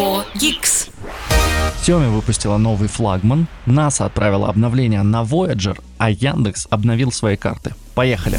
4 Geeks. Xiaomi выпустила новый флагман, NASA отправила обновление на Voyager, а Яндекс обновил свои карты. Поехали!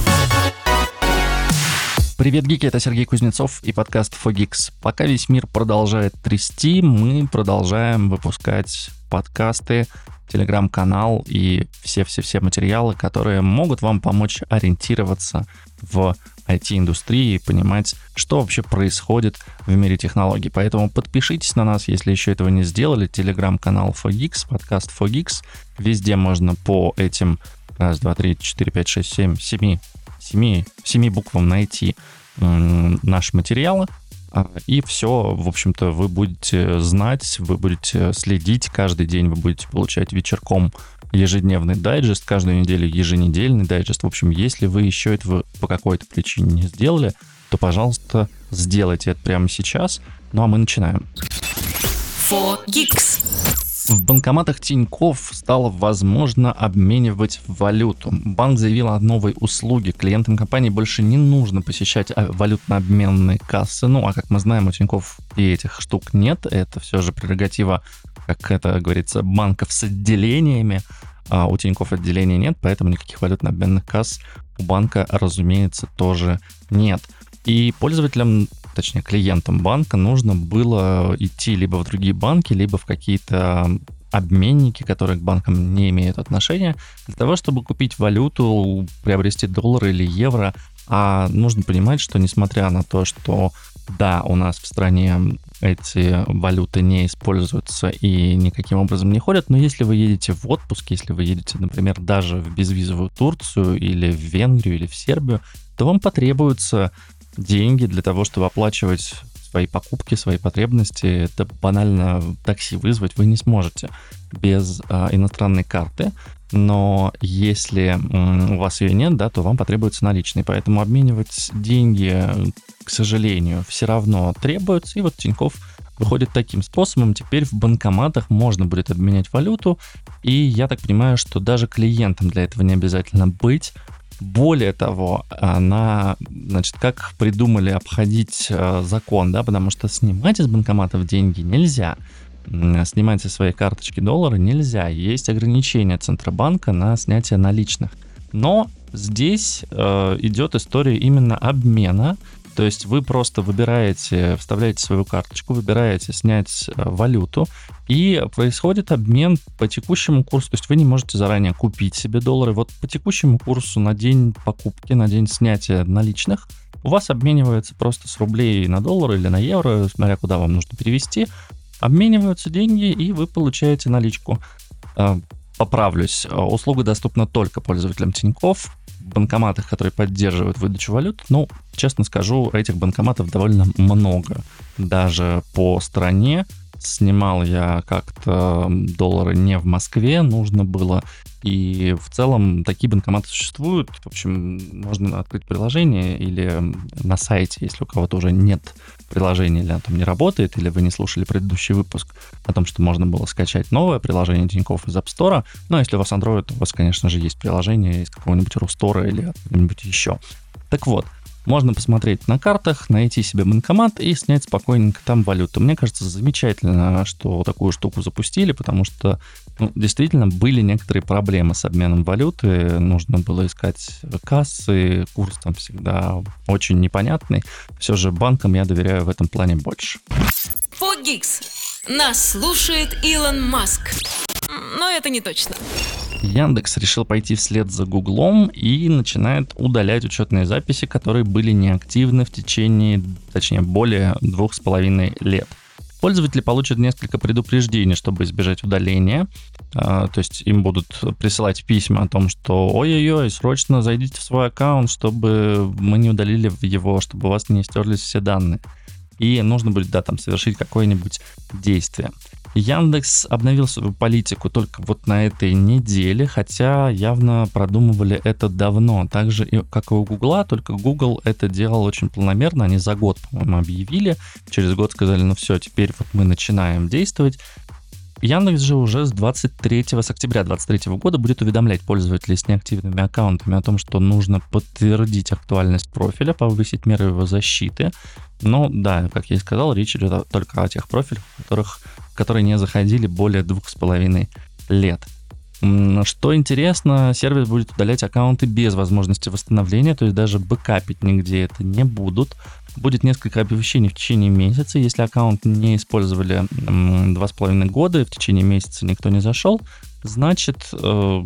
Привет, гики, это Сергей Кузнецов и подкаст Fogix. Пока весь мир продолжает трясти, мы продолжаем выпускать подкасты, телеграм-канал и все-все-все материалы, которые могут вам помочь ориентироваться в IT-индустрии и понимать, что вообще происходит в мире технологий. Поэтому подпишитесь на нас, если еще этого не сделали. Телеграм-канал Fogix, подкаст Fogix. Везде можно по этим раз, два, три, четыре, пять, шесть, семь, семи, семи, семи буквам найти наши материалы. А, и все, в общем-то, вы будете знать, вы будете следить, каждый день вы будете получать вечерком ежедневный дайджест, каждую неделю еженедельный дайджест. В общем, если вы еще этого по какой-то причине не сделали, то, пожалуйста, сделайте это прямо сейчас. Ну а мы начинаем. 4 В банкоматах Тиньков стало возможно обменивать валюту. Банк заявил о новой услуге. Клиентам компании больше не нужно посещать а, валютно-обменные кассы. Ну, а как мы знаем, у Тиньков и этих штук нет. Это все же прерогатива как это говорится, банков с отделениями. А у Тинькофф отделений нет, поэтому никаких валютно-обменных касс у банка, разумеется, тоже нет. И пользователям, точнее клиентам банка нужно было идти либо в другие банки, либо в какие-то обменники, которые к банкам не имеют отношения, для того, чтобы купить валюту, приобрести доллары или евро. А нужно понимать, что несмотря на то, что да, у нас в стране эти валюты не используются и никаким образом не ходят, но если вы едете в отпуск, если вы едете, например, даже в безвизовую Турцию или в Венгрию или в Сербию, то вам потребуются деньги для того, чтобы оплачивать свои покупки, свои потребности. Это банально такси вызвать вы не сможете без а, иностранной карты. Но если у вас ее нет, да, то вам потребуются наличные. Поэтому обменивать деньги к сожалению, все равно требуется. И вот Тиньков выходит таким способом. Теперь в банкоматах можно будет обменять валюту. И я так понимаю, что даже клиентам для этого не обязательно быть. Более того, она, значит, как придумали обходить э, закон, да, потому что снимать из банкоматов деньги нельзя. Снимать со своей карточки доллары нельзя. Есть ограничения Центробанка на снятие наличных. Но здесь э, идет история именно обмена то есть вы просто выбираете, вставляете свою карточку, выбираете снять э, валюту, и происходит обмен по текущему курсу. То есть вы не можете заранее купить себе доллары. Вот по текущему курсу на день покупки, на день снятия наличных у вас обменивается просто с рублей на доллары или на евро, смотря куда вам нужно перевести. Обмениваются деньги, и вы получаете наличку. Э, поправлюсь, э, услуга доступна только пользователям Тинькофф банкоматах, которые поддерживают выдачу валют, ну, честно скажу, этих банкоматов довольно много. Даже по стране снимал я как-то доллары не в Москве, нужно было. И в целом такие банкоматы существуют. В общем, можно открыть приложение или на сайте, если у кого-то уже нет приложения или оно там не работает, или вы не слушали предыдущий выпуск о том, что можно было скачать новое приложение Тинькофф из App Store. Ну, а если у вас Android, у вас, конечно же, есть приложение из какого-нибудь Рустора или откуда-нибудь еще. Так вот, можно посмотреть на картах, найти себе банкомат и снять спокойненько там валюту. Мне кажется, замечательно, что такую штуку запустили, потому что ну, действительно были некоторые проблемы с обменом валюты. Нужно было искать кассы, курс там всегда очень непонятный. Все же банкам я доверяю в этом плане больше. Фогикс. Нас слушает Илон Маск. Но это не точно. Яндекс решил пойти вслед за Гуглом и начинает удалять учетные записи, которые были неактивны в течение, точнее, более двух с половиной лет. Пользователи получат несколько предупреждений, чтобы избежать удаления. А, то есть им будут присылать письма о том, что ой-ой-ой, срочно зайдите в свой аккаунт, чтобы мы не удалили его, чтобы у вас не стерлись все данные. И нужно будет, да, там совершить какое-нибудь действие. Яндекс обновил свою политику только вот на этой неделе, хотя явно продумывали это давно. Так же, как и у Гугла, только Google это делал очень планомерно. Они за год, по-моему, объявили. Через год сказали, ну все, теперь вот мы начинаем действовать. Яндекс же уже с 23 с октября 2023 года будет уведомлять пользователей с неактивными аккаунтами о том, что нужно подтвердить актуальность профиля, повысить меры его защиты. Но да, как я и сказал, речь идет только о тех профилях, которых, которые не заходили более двух с половиной лет. Что интересно, сервис будет удалять аккаунты без возможности восстановления, то есть даже бэкапить нигде это не будут. Будет несколько оповещений в течение месяца. Если аккаунт не использовали два с половиной года, в течение месяца никто не зашел, значит, э,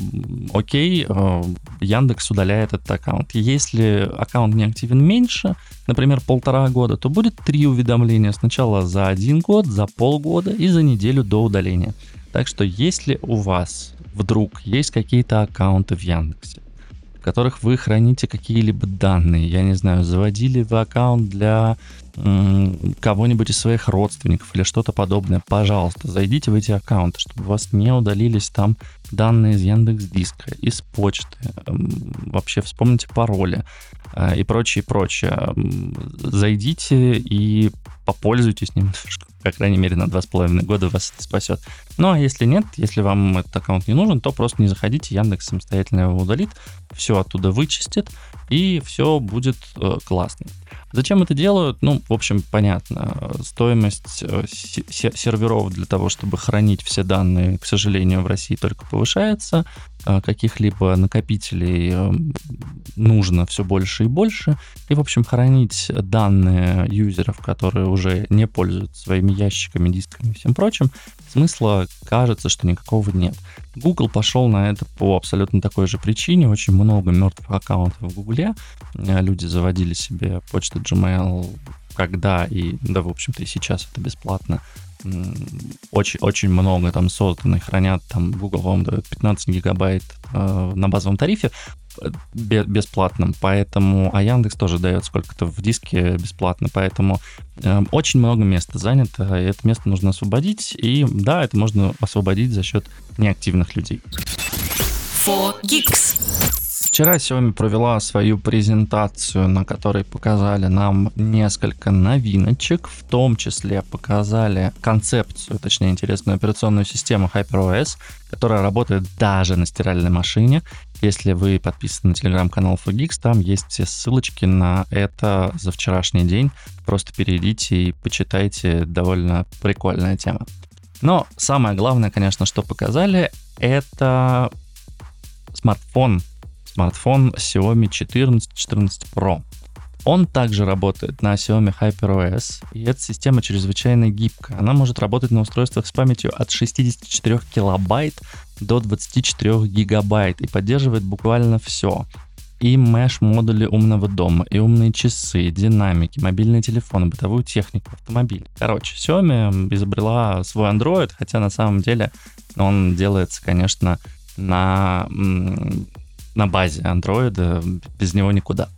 окей, э, Яндекс удаляет этот аккаунт. Если аккаунт не активен меньше, например, полтора года, то будет три уведомления. Сначала за один год, за полгода и за неделю до удаления. Так что если у вас вдруг есть какие-то аккаунты в Яндексе, в которых вы храните какие-либо данные, я не знаю, заводили вы аккаунт для кого-нибудь из своих родственников или что-то подобное, пожалуйста, зайдите в эти аккаунты, чтобы у вас не удалились там данные из Яндекс Диска, из почты, вообще вспомните пароли а, и прочее, прочее. Зайдите и попользуйтесь немножко по крайней мере, на 2,5 года вас это спасет. Ну, а если нет, если вам этот аккаунт не нужен, то просто не заходите, Яндекс самостоятельно его удалит, все оттуда вычистит, и все будет э, классно. Зачем это делают? Ну, в общем, понятно. Стоимость э, серверов для того, чтобы хранить все данные, к сожалению, в России только повышается. А каких-либо накопителей э, нужно все больше и больше. И, в общем, хранить данные юзеров, которые уже не пользуются своими ящиками, дисками и всем прочим, смысла кажется, что никакого нет. Google пошел на это по абсолютно такой же причине. Очень много мертвых аккаунтов в Google. Э, люди заводили себе почту Gmail когда и, да, в общем-то, и сейчас это бесплатно. Очень, очень много там созданы, хранят там Google вам дает 15 гигабайт э, на базовом тарифе бесплатном, поэтому, а Яндекс тоже дает сколько-то в диске бесплатно, поэтому э, очень много места занято, и это место нужно освободить, и да, это можно освободить за счет неактивных людей. 4Geeks. Вчера Xiaomi провела свою презентацию, на которой показали нам несколько новиночек, в том числе показали концепцию, точнее интересную операционную систему HyperOS, которая работает даже на стиральной машине. Если вы подписаны на телеграм-канал Fogix, там есть все ссылочки на это за вчерашний день. Просто перейдите и почитайте, довольно прикольная тема. Но самое главное, конечно, что показали, это смартфон смартфон Xiaomi 14, 14 Pro. Он также работает на Xiaomi HyperOS, и эта система чрезвычайно гибкая. Она может работать на устройствах с памятью от 64 килобайт до 24 гигабайт и поддерживает буквально все. И меш-модули умного дома, и умные часы, динамики, мобильные телефоны, бытовую технику, автомобиль. Короче, Xiaomi изобрела свой Android, хотя на самом деле он делается, конечно, на на базе Android, без него никуда.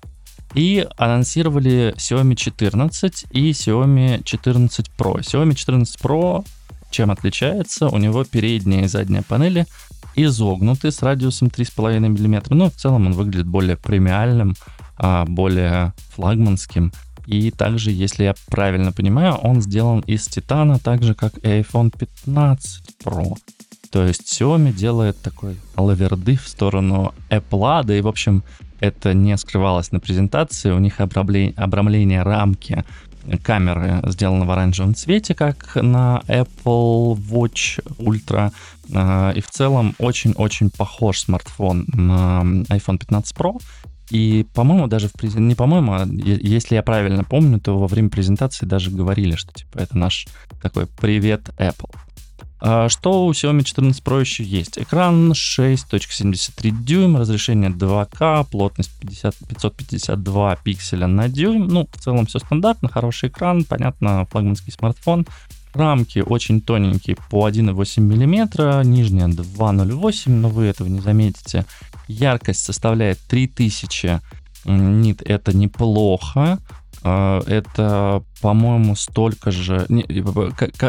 И анонсировали Xiaomi 14 и Xiaomi 14 Pro. Xiaomi 14 Pro чем отличается? У него передняя и задняя панели изогнуты с радиусом 3,5 мм. Но в целом он выглядит более премиальным, а, более флагманским. И также, если я правильно понимаю, он сделан из титана, так же как и iPhone 15 Pro. То есть Xiaomi делает такой лаверды в сторону Apple, да и, в общем, это не скрывалось на презентации. У них обрамление, обрамление рамки камеры сделано в оранжевом цвете, как на Apple Watch Ultra. А, и в целом очень-очень похож смартфон на iPhone 15 Pro. И, по-моему, даже в презентации, не по-моему, а если я правильно помню, то во время презентации даже говорили, что типа это наш такой привет Apple. А что у Xiaomi 14 Pro еще есть? Экран 6.73 дюйм, разрешение 2К, плотность 50, 552 пикселя на дюйм. Ну, в целом все стандартно, хороший экран, понятно, флагманский смартфон. Рамки очень тоненькие, по 1,8 мм, нижняя 2,08, но вы этого не заметите. Яркость составляет 3000 нит, это неплохо. А, это, по-моему, столько же... Не,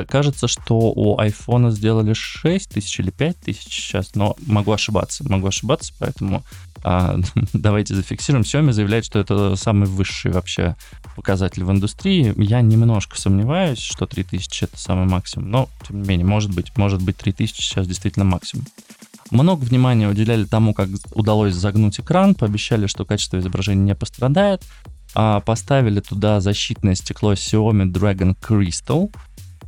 кажется, что у iPhone сделали 6 тысяч или 5 тысяч сейчас, но могу ошибаться, могу ошибаться, поэтому а, давайте зафиксируем. Xiaomi заявляет, что это самый высший вообще показатель в индустрии. Я немножко сомневаюсь, что 3000 это самый максимум, но, тем не менее, может быть, может быть 3000 сейчас действительно максимум. Много внимания уделяли тому, как удалось загнуть экран, пообещали, что качество изображения не пострадает, а поставили туда защитное стекло Xiaomi Dragon Crystal.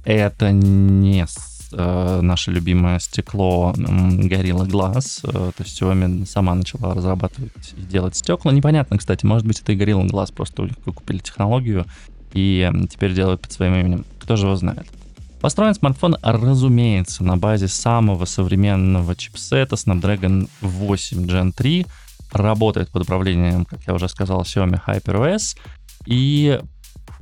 Это не э, наше любимое стекло Gorilla Glass. Э, то есть Xiaomi сама начала разрабатывать и делать стекла. Непонятно, кстати, может быть, это и Gorilla Glass, просто купили технологию и теперь делают под своим именем. Кто же его знает. Построен смартфон, разумеется, на базе самого современного чипсета Snapdragon 8 Gen 3. Работает под управлением, как я уже сказал, Xiaomi HyperOS. И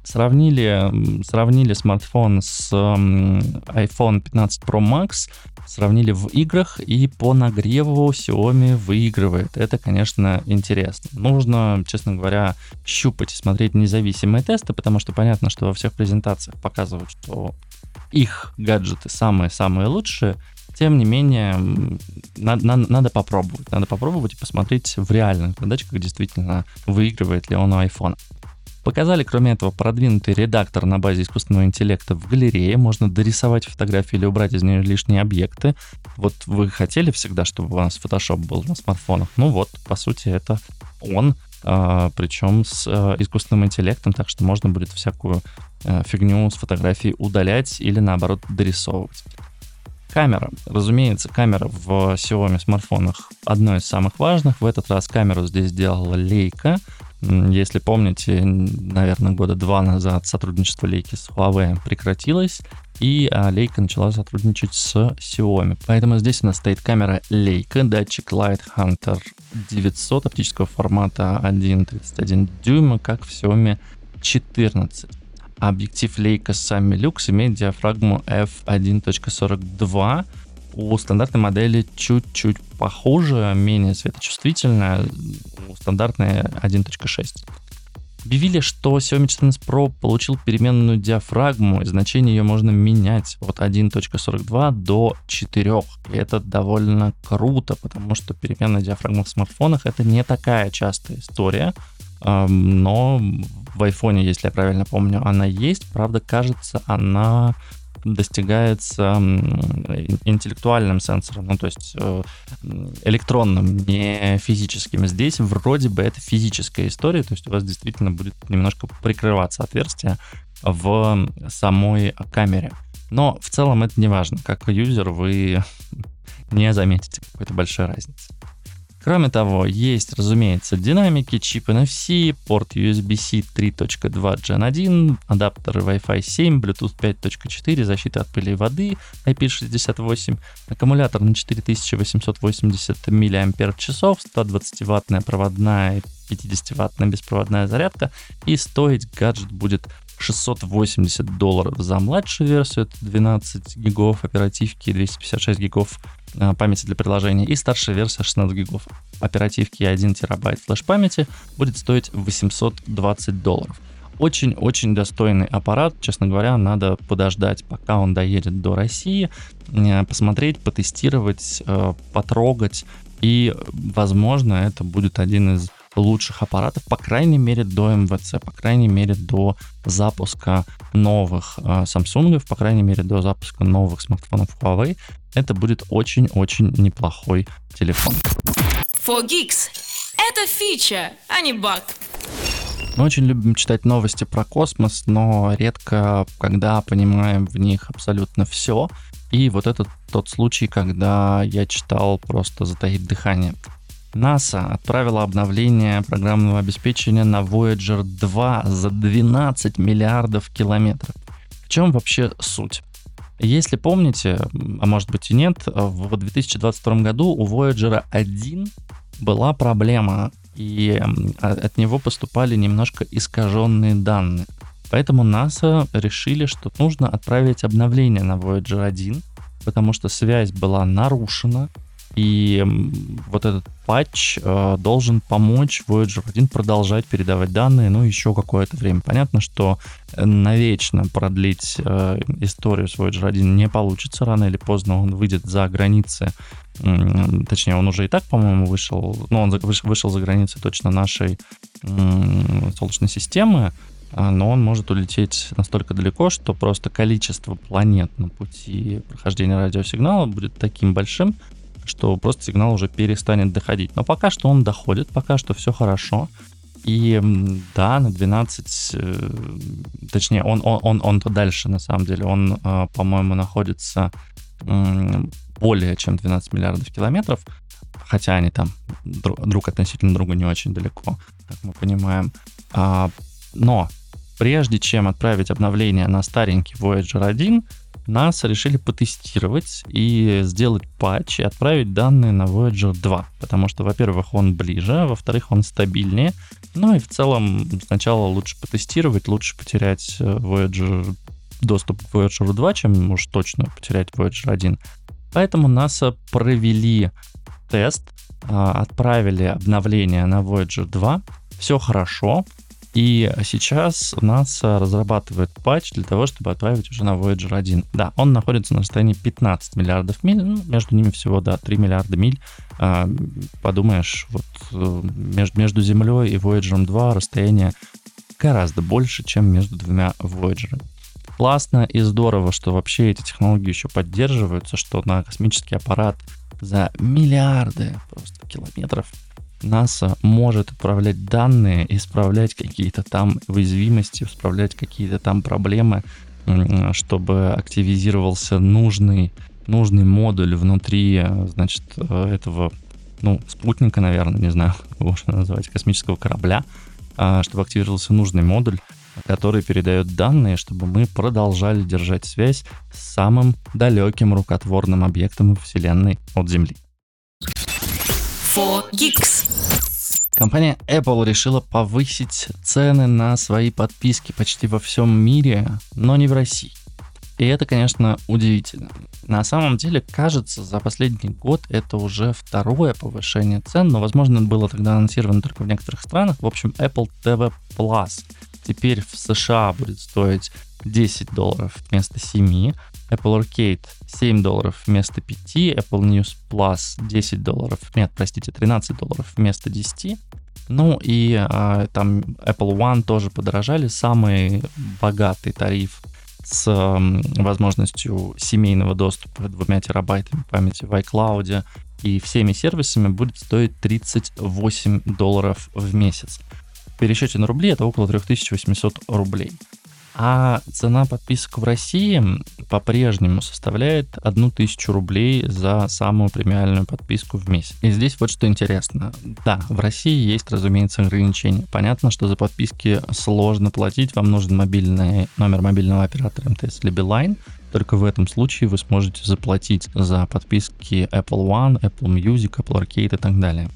сравнили, сравнили смартфон с iPhone 15 Pro Max, сравнили в играх, и по нагреву Xiaomi выигрывает. Это, конечно, интересно. Нужно, честно говоря, щупать и смотреть независимые тесты, потому что понятно, что во всех презентациях показывают, что их гаджеты самые-самые лучшие, тем не менее, надо, надо, надо попробовать. Надо попробовать и посмотреть в реальных задачках, действительно выигрывает ли он у iPhone. Показали, кроме этого, продвинутый редактор на базе искусственного интеллекта в галерее. Можно дорисовать фотографию или убрать из нее лишние объекты. Вот вы хотели всегда, чтобы у вас Photoshop был на смартфонах? Ну вот, по сути, это он. А, причем с а, искусственным интеллектом, так что можно будет всякую а, фигню с фотографией удалять или наоборот дорисовывать. Камера. Разумеется, камера в Xiaomi смартфонах одной из самых важных. В этот раз камеру здесь делала Leica. Если помните, наверное, года два назад сотрудничество Leica с Huawei прекратилось, и Leica начала сотрудничать с Xiaomi. Поэтому здесь у нас стоит камера Leica, датчик Light Hunter 900 оптического формата 1,31 дюйма, как в Xiaomi 14. Объектив Leica Sammy Lux имеет диафрагму f1.42. У стандартной модели чуть-чуть похуже, менее светочувствительная, у стандартной 1.6. Объявили, что Xiaomi 14 Pro получил переменную диафрагму, и значение ее можно менять от 1.42 до 4. И это довольно круто, потому что переменная диафрагма в смартфонах это не такая частая история, но в iPhone, если я правильно помню, она есть. Правда, кажется, она достигается интеллектуальным сенсором, ну то есть э, электронным, не физическим. Здесь вроде бы это физическая история, то есть у вас действительно будет немножко прикрываться отверстие в самой камере. Но в целом это не важно. Как юзер вы не заметите какой-то большой разницы. Кроме того, есть, разумеется, динамики, чип NFC, порт USB-C 3.2 Gen 1, адаптеры Wi-Fi 7, Bluetooth 5.4, защита от пыли и воды IP68, аккумулятор на 4880 мАч, 120-ваттная проводная и 50-ваттная беспроводная зарядка, и стоить гаджет будет 680 долларов за младшую версию, это 12 гигов оперативки, 256 гигов а, памяти для приложения, и старшая версия 16 гигов оперативки и 1 терабайт флеш-памяти будет стоить 820 долларов. Очень-очень достойный аппарат, честно говоря, надо подождать, пока он доедет до России, э, посмотреть, потестировать, э, потрогать, и, возможно, это будет один из лучших аппаратов, по крайней мере, до МВЦ, по крайней мере, до запуска новых э, Samsung, по крайней мере, до запуска новых смартфонов Huawei. Это будет очень-очень неплохой телефон. 4Geeks. Это фича, а не баг. Мы очень любим читать новости про космос, но редко, когда понимаем в них абсолютно все. И вот это тот случай, когда я читал просто затаить дыхание. НАСА отправила обновление программного обеспечения на Voyager 2 за 12 миллиардов километров. В чем вообще суть? Если помните, а может быть и нет, в 2022 году у Voyager 1 была проблема, и а, от него поступали немножко искаженные данные. Поэтому НАСА решили, что нужно отправить обновление на Voyager 1, потому что связь была нарушена, И вот этот патч э, должен помочь Voyager 1 продолжать передавать данные, ну, еще какое-то время. Понятно, что навечно продлить э, историю с Voyager 1 не получится. Рано или поздно он выйдет за границы точнее, он уже и так, по-моему, вышел, ну, он вышел за границы точно нашей Солнечной системы, а, но он может улететь настолько далеко, что просто количество планет на пути прохождения радиосигнала будет таким большим, что просто сигнал уже перестанет доходить. Но пока что он доходит, пока что все хорошо. И да, на 12, э, точнее, он, он, он, он то дальше, на самом деле. Он, а, по-моему, находится более чем 12 миллиардов километров, хотя они там друг, друг относительно друга не очень далеко, как мы понимаем. А, но прежде чем отправить обновление на старенький Voyager 1, NASA решили потестировать и сделать патч и отправить данные на Voyager 2, потому что, во-первых, он ближе, а во-вторых, он стабильнее, ну и в целом сначала лучше потестировать, лучше потерять э, Voyager доступ к Voyager 2, чем уж точно потерять Voyager 1. Поэтому NASA провели тест, а, отправили обновление на Voyager 2, все хорошо, и сейчас NASA разрабатывает патч для того, чтобы отправить уже на Voyager 1. Да, он находится на расстоянии 15 миллиардов миль, ну, между ними всего, да, 3 миллиарда миль. А, подумаешь, вот э, между, между Землей и Voyager 2 расстояние гораздо больше, чем между двумя Voyager. Классно и здорово, что вообще эти технологии еще поддерживаются, что на космический аппарат за миллиарды просто километров НАСА может отправлять данные, исправлять какие-то там уязвимости, исправлять какие-то там проблемы, чтобы активизировался нужный, нужный модуль внутри, значит, этого, ну, спутника, наверное, не знаю, как его назвать, космического корабля, а, чтобы активировался нужный модуль, который передает данные, чтобы мы продолжали держать связь с самым далеким рукотворным объектом Вселенной от Земли. 4Geeks. Компания Apple решила повысить цены на свои подписки почти во всем мире, но не в России. И это, конечно, удивительно. На самом деле, кажется, за последний год это уже второе повышение цен, но, возможно, было тогда анонсировано только в некоторых странах. В общем, Apple TV Plus теперь в США будет стоить 10 долларов вместо 7, Apple Arcade 7 долларов вместо 5, Apple News Plus 10 долларов, нет, простите, 13 долларов вместо 10. Ну и а, там Apple One тоже подорожали, самый богатый тариф с м, возможностью семейного доступа двумя терабайтами памяти в iCloud и всеми сервисами будет стоить 38 долларов в месяц. В пересчете на рубли это около 3800 рублей. А цена подписок в России по-прежнему составляет 1000 рублей за самую премиальную подписку в месяц. И здесь вот что интересно. Да, в России есть, разумеется, ограничения. Понятно, что за подписки сложно платить, вам нужен мобильный номер мобильного оператора МТС или Билайн. Только в этом случае вы сможете заплатить за подписки Apple One, Apple Music, Apple Arcade и так далее.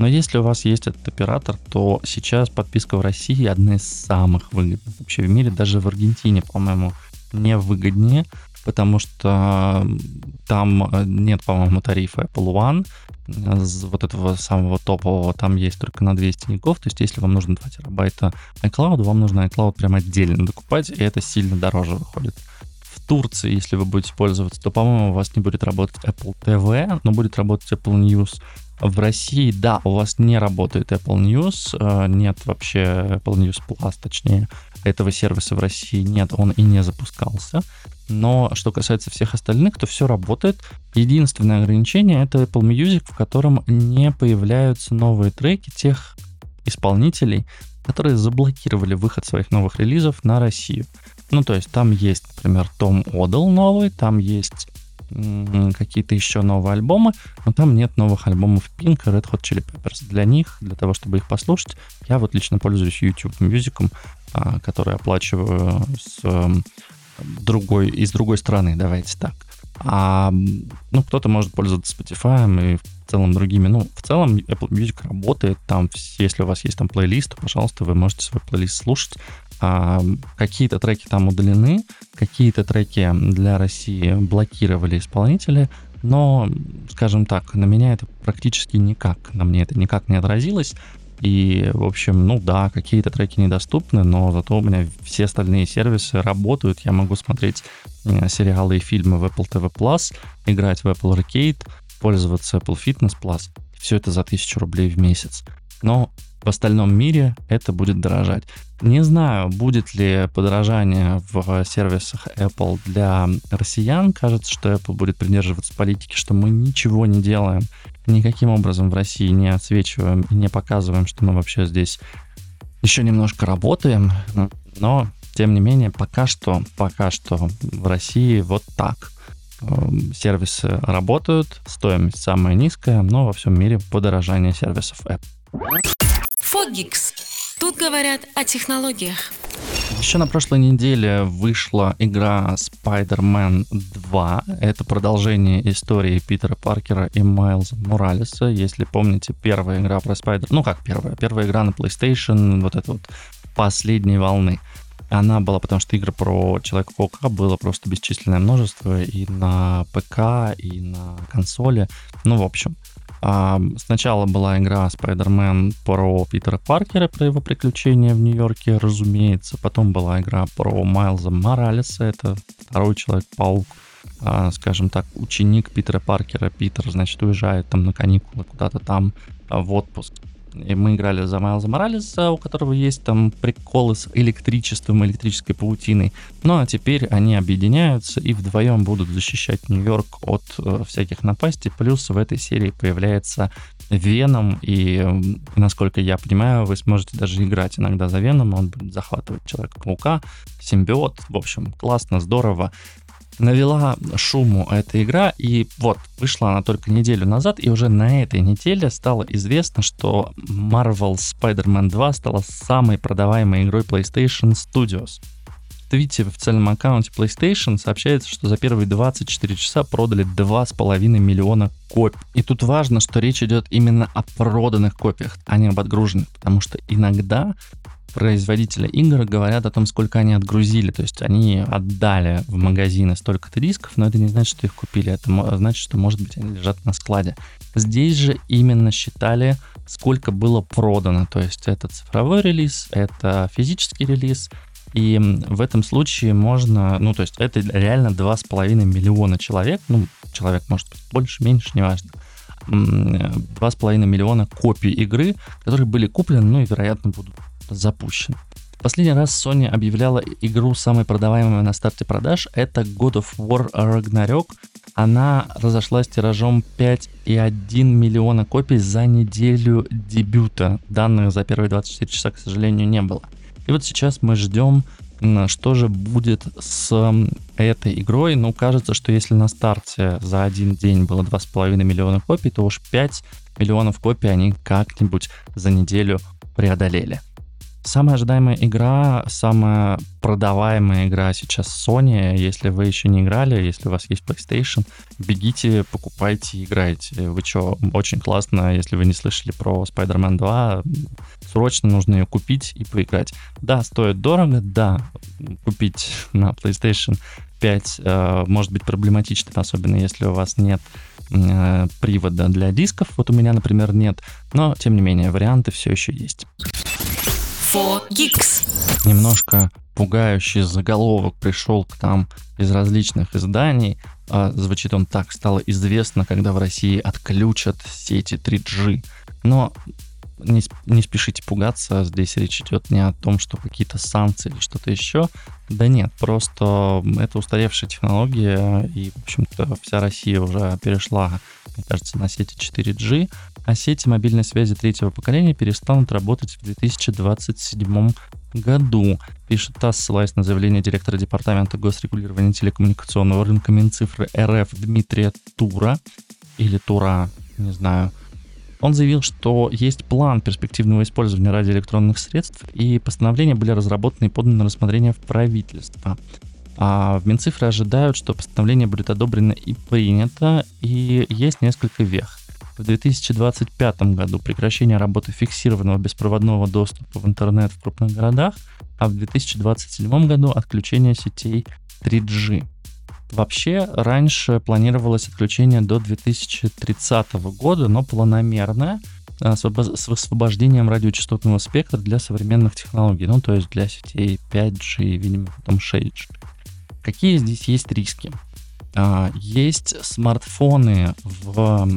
Но если у вас есть этот оператор, то сейчас подписка в России одна из самых выгодных вообще в мире. Даже в Аргентине, по-моему, не выгоднее, потому что там э, нет, по-моему, тарифа Apple One, вот этого самого топового, там есть только на 200 гигов, то есть если вам нужно 2 терабайта iCloud, вам нужно iCloud прям отдельно докупать, и это сильно дороже выходит. Турции, если вы будете пользоваться, то, по-моему, у вас не будет работать Apple TV, но будет работать Apple News, в России, да, у вас не работает Apple News, э, нет вообще Apple News Plus, точнее, этого сервиса в России нет, он и не запускался. Но что касается всех остальных, то все работает. Единственное ограничение это Apple Music, в котором не появляются новые треки тех исполнителей, которые заблокировали выход своих новых релизов на Россию. Ну, то есть там есть, например, Том Одел новый, там есть какие-то еще новые альбомы, но там нет новых альбомов Pink и Red Hot Chili Peppers. Для них, для того, чтобы их послушать, я вот лично пользуюсь YouTube Music, а, который оплачиваю с другой, из другой страны, давайте так. А, ну, кто-то может пользоваться Spotify и в целом другими. Ну, в целом Apple Music работает. Там, если у вас есть там плейлист, то, пожалуйста, вы можете свой плейлист слушать. А, какие-то треки там удалены, какие-то треки для России блокировали исполнители, но, скажем так, на меня это практически никак, на мне это никак не отразилось. И, в общем, ну да, какие-то треки недоступны, но зато у меня все остальные сервисы работают. Я могу смотреть э, сериалы и фильмы в Apple TV Plus, играть в Apple Arcade, пользоваться Apple Fitness Plus. Все это за 1000 рублей в месяц. Но в остальном мире это будет дорожать. Не знаю, будет ли подорожание в сервисах Apple для россиян. Кажется, что Apple будет придерживаться политики, что мы ничего не делаем, никаким образом в России не отсвечиваем и не показываем, что мы вообще здесь еще немножко работаем. Но, тем не менее, пока что, пока что в России вот так. Эм, сервисы работают, стоимость самая низкая, но во всем мире подорожание сервисов Apple. Фогикс. Тут говорят о технологиях. Еще на прошлой неделе вышла игра Spider-Man 2. Это продолжение истории Питера Паркера и Майлза Моралеса. Если помните, первая игра про Spider... Ну как первая? Первая игра на PlayStation, вот это вот последней волны. Она была, потому что игр про Человека-паука было просто бесчисленное множество и на ПК, и на консоли. Ну, в общем, а, сначала была игра Spider-Man про Питера Паркера, про его приключения в Нью-Йорке, разумеется. Потом была игра про Майлза Моралеса, это второй Человек-паук, а, скажем так, ученик Питера Паркера. Питер, значит, уезжает там на каникулы куда-то там в отпуск. И мы играли за Майлза Моралеса, у которого есть там приколы с электричеством, электрической паутиной. Ну а теперь они объединяются и вдвоем будут защищать Нью-Йорк от э, всяких напастей. Плюс в этой серии появляется Веном, и, насколько я понимаю, вы сможете даже играть иногда за Веном, он будет захватывать Человека-паука, симбиот. В общем, классно, здорово навела шуму эта игра, и вот, вышла она только неделю назад, и уже на этой неделе стало известно, что Marvel Spider-Man 2 стала самой продаваемой игрой PlayStation Studios. Твите в официальном аккаунте PlayStation сообщается, что за первые 24 часа продали 2,5 миллиона копий. И тут важно, что речь идет именно о проданных копиях, а не об отгруженных, потому что иногда производители игр говорят о том, сколько они отгрузили. То есть они отдали в магазины столько-то дисков, но это не значит, что их купили. Это значит, что, может быть, они лежат на складе. Здесь же именно считали, сколько было продано. То есть это цифровой релиз, это физический релиз. И в этом случае можно, ну, то есть это реально 2,5 миллиона человек, ну, человек может быть больше, меньше, неважно, 2,5 миллиона копий игры, которые были куплены, ну и, вероятно, будут запущен. Последний раз Sony объявляла игру самой продаваемой на старте продаж. Это God of War Ragnarok. Она разошлась тиражом 5,1 миллиона копий за неделю дебюта. Данных за первые 24 часа, к сожалению, не было. И вот сейчас мы ждем, что же будет с этой игрой. Ну, кажется, что если на старте за один день было 2,5 миллиона копий, то уж 5 миллионов копий они как-нибудь за неделю преодолели. Самая ожидаемая игра, самая продаваемая игра сейчас Sony. Если вы еще не играли, если у вас есть PlayStation, бегите, покупайте, играйте. Вы что, очень классно, если вы не слышали про Spider-Man 2, срочно нужно ее купить и поиграть. Да, стоит дорого, да, купить на PlayStation 5 э, может быть проблематично, особенно если у вас нет э, привода для дисков. Вот у меня, например, нет. Но, тем не менее, варианты все еще есть. 4Geeks. Немножко пугающий заголовок пришел к нам из различных изданий. А, звучит он так, стало известно, когда в России отключат сети 3G. Но не, не спешите пугаться, здесь речь идет не о том, что какие-то санкции или что-то еще. Да нет, просто это устаревшая технология, и, в общем-то, вся Россия уже перешла, мне кажется, на сети 4G а сети мобильной связи третьего поколения перестанут работать в 2027 году, пишет ТАСС, ссылаясь на заявление директора Департамента госрегулирования телекоммуникационного рынка Минцифры РФ Дмитрия Тура, или Тура, не знаю. Он заявил, что есть план перспективного использования радиоэлектронных средств, и постановления были разработаны и поданы на рассмотрение в правительство. А в Минцифры ожидают, что постановление будет одобрено и принято, и есть несколько вех в 2025 году прекращение работы фиксированного беспроводного доступа в интернет в крупных городах, а в 2027 году отключение сетей 3G. Вообще, раньше планировалось отключение до 2030 года, но планомерное, а, с освобождением радиочастотного спектра для современных технологий, ну, то есть для сетей 5G, видимо, потом 6G. Какие здесь есть риски? А, есть смартфоны в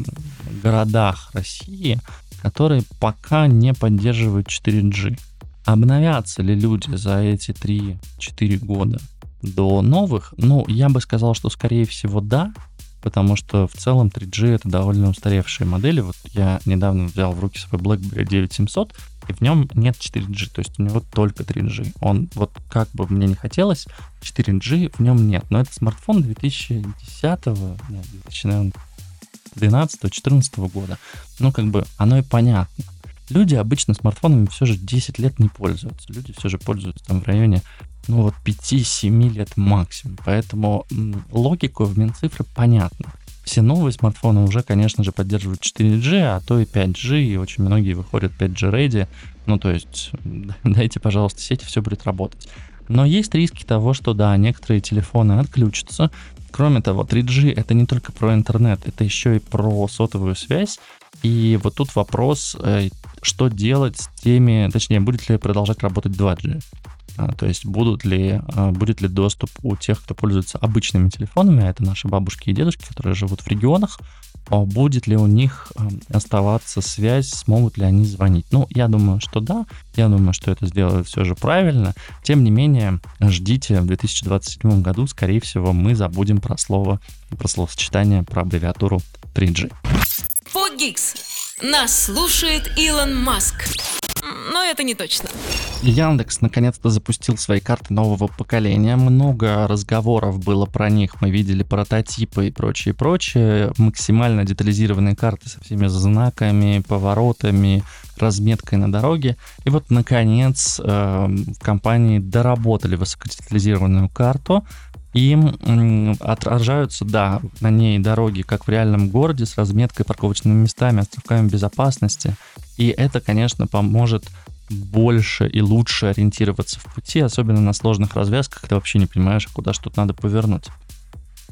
городах России, которые пока не поддерживают 4G. Обновятся ли люди за эти 3-4 года до новых? Ну, я бы сказал, что скорее всего да, потому что в целом 3G это довольно устаревшие модели. Вот я недавно взял в руки свой BlackBerry 9700, и в нем нет 4G, то есть у него только 3G. Он вот как бы мне не хотелось, 4G в нем нет. Но это смартфон 2010, 2012-2014 года. Ну, как бы оно и понятно. Люди обычно смартфонами все же 10 лет не пользуются. Люди все же пользуются там в районе ну вот 5-7 лет максимум. Поэтому логику в Минцифры понятно. Все новые смартфоны уже, конечно же, поддерживают 4G, а то и 5G, и очень многие выходят 5G ready. Ну, то есть, дайте, пожалуйста, сети, все будет работать. Но есть риски того, что, да, некоторые телефоны отключатся. Кроме того, 3G это не только про интернет, это еще и про сотовую связь. И вот тут вопрос, э, что делать с теми, точнее, будет ли продолжать работать 2G. А, то есть будут ли, а, будет ли доступ у тех, кто пользуется обычными телефонами, а это наши бабушки и дедушки, которые живут в регионах, будет ли у них оставаться связь, смогут ли они звонить. Ну, я думаю, что да, я думаю, что это сделают все же правильно. Тем не менее, ждите, в 2027 году, скорее всего, мы забудем про слово, про словосочетание, про аббревиатуру 3G. Фогикс. Нас слушает Илон Маск но это не точно. Яндекс наконец-то запустил свои карты нового поколения. Много разговоров было про них. Мы видели прототипы и прочее, прочее. Максимально детализированные карты со всеми знаками, поворотами, разметкой на дороге. И вот, наконец, э, в компании доработали высокодетализированную карту, им отражаются, да, на ней дороги, как в реальном городе, с разметкой парковочными местами, островками безопасности. И это, конечно, поможет больше и лучше ориентироваться в пути, особенно на сложных развязках, когда вообще не понимаешь, куда что-то надо повернуть.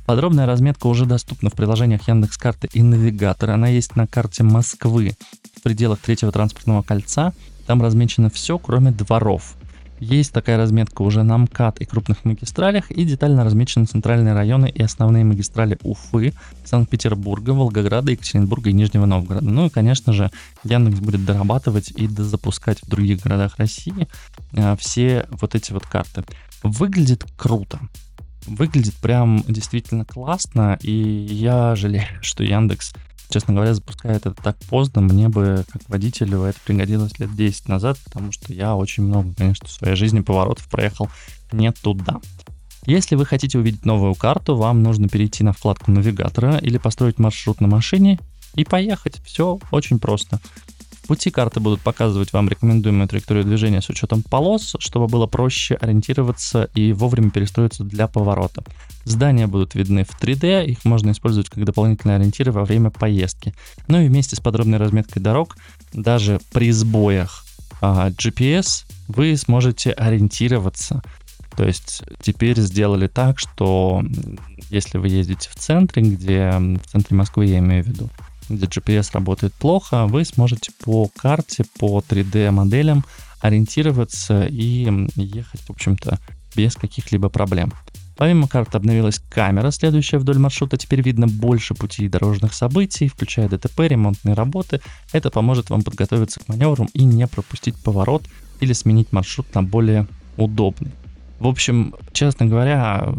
Подробная разметка уже доступна в приложениях Яндекс.Карты и Навигатора. Она есть на карте Москвы в пределах третьего транспортного кольца. Там размечено все, кроме дворов. Есть такая разметка уже на МКАД и крупных магистралях, и детально размечены центральные районы и основные магистрали Уфы, Санкт-Петербурга, Волгограда, Екатеринбурга и Нижнего Новгорода. Ну и, конечно же, Яндекс будет дорабатывать и дозапускать в других городах России а, все вот эти вот карты. Выглядит круто. Выглядит прям действительно классно, и я жалею, что Яндекс честно говоря, запускает это так поздно, мне бы, как водителю, это пригодилось лет 10 назад, потому что я очень много, конечно, в своей жизни поворотов проехал не туда. Если вы хотите увидеть новую карту, вам нужно перейти на вкладку навигатора или построить маршрут на машине и поехать. Все очень просто пути карты будут показывать вам рекомендуемую траекторию движения с учетом полос, чтобы было проще ориентироваться и вовремя перестроиться для поворота. Здания будут видны в 3D, их можно использовать как дополнительные ориентиры во время поездки. Ну и вместе с подробной разметкой дорог, даже при сбоях а, GPS, вы сможете ориентироваться. То есть теперь сделали так, что если вы ездите в центре, где в центре Москвы я имею в виду, где GPS работает плохо, вы сможете по карте, по 3D моделям ориентироваться и ехать, в общем-то, без каких-либо проблем. Помимо карты обновилась камера, следующая вдоль маршрута. Теперь видно больше путей дорожных событий, включая ДТП, ремонтные работы. Это поможет вам подготовиться к маневрам и не пропустить поворот или сменить маршрут на более удобный. В общем, честно говоря,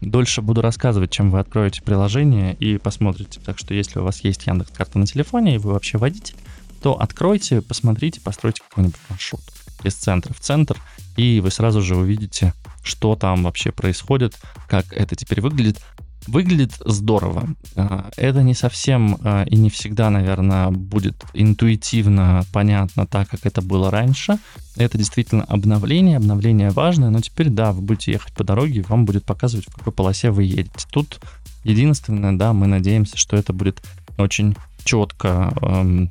дольше буду рассказывать, чем вы откроете приложение и посмотрите. Так что если у вас есть Яндекс карта на телефоне и вы вообще водитель, то откройте, посмотрите, постройте какой-нибудь маршрут из центра в центр, и вы сразу же увидите, что там вообще происходит, как это теперь выглядит. Выглядит здорово. А, это не совсем а, и не всегда, наверное, будет интуитивно понятно так, как это было раньше. Это действительно обновление, обновление важное, но теперь, да, вы будете ехать по дороге, вам будет показывать, в какой полосе вы едете. Тут единственное, да, мы надеемся, что это будет очень четко, эм,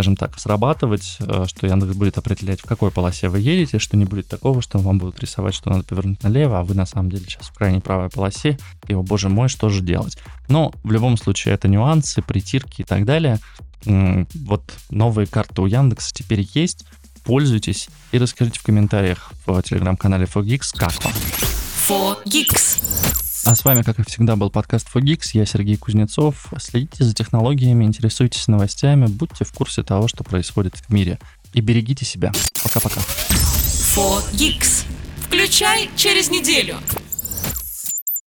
скажем так, срабатывать, э, что Яндекс будет определять, в какой полосе вы едете, что не будет такого, что вам будут рисовать, что надо повернуть налево, а вы на самом деле сейчас в крайней правой полосе, и, о боже мой, что же делать? Но в любом случае это нюансы, притирки и так далее. Вот новые карты у Яндекса теперь есть, пользуйтесь и расскажите в комментариях в телеграм-канале 4Geeks, как вам. 4Geeks. А с вами, как и всегда, был подкаст Fogix. Я Сергей Кузнецов. Следите за технологиями, интересуйтесь новостями, будьте в курсе того, что происходит в мире. И берегите себя. Пока-пока. 4Geeks. Включай через неделю.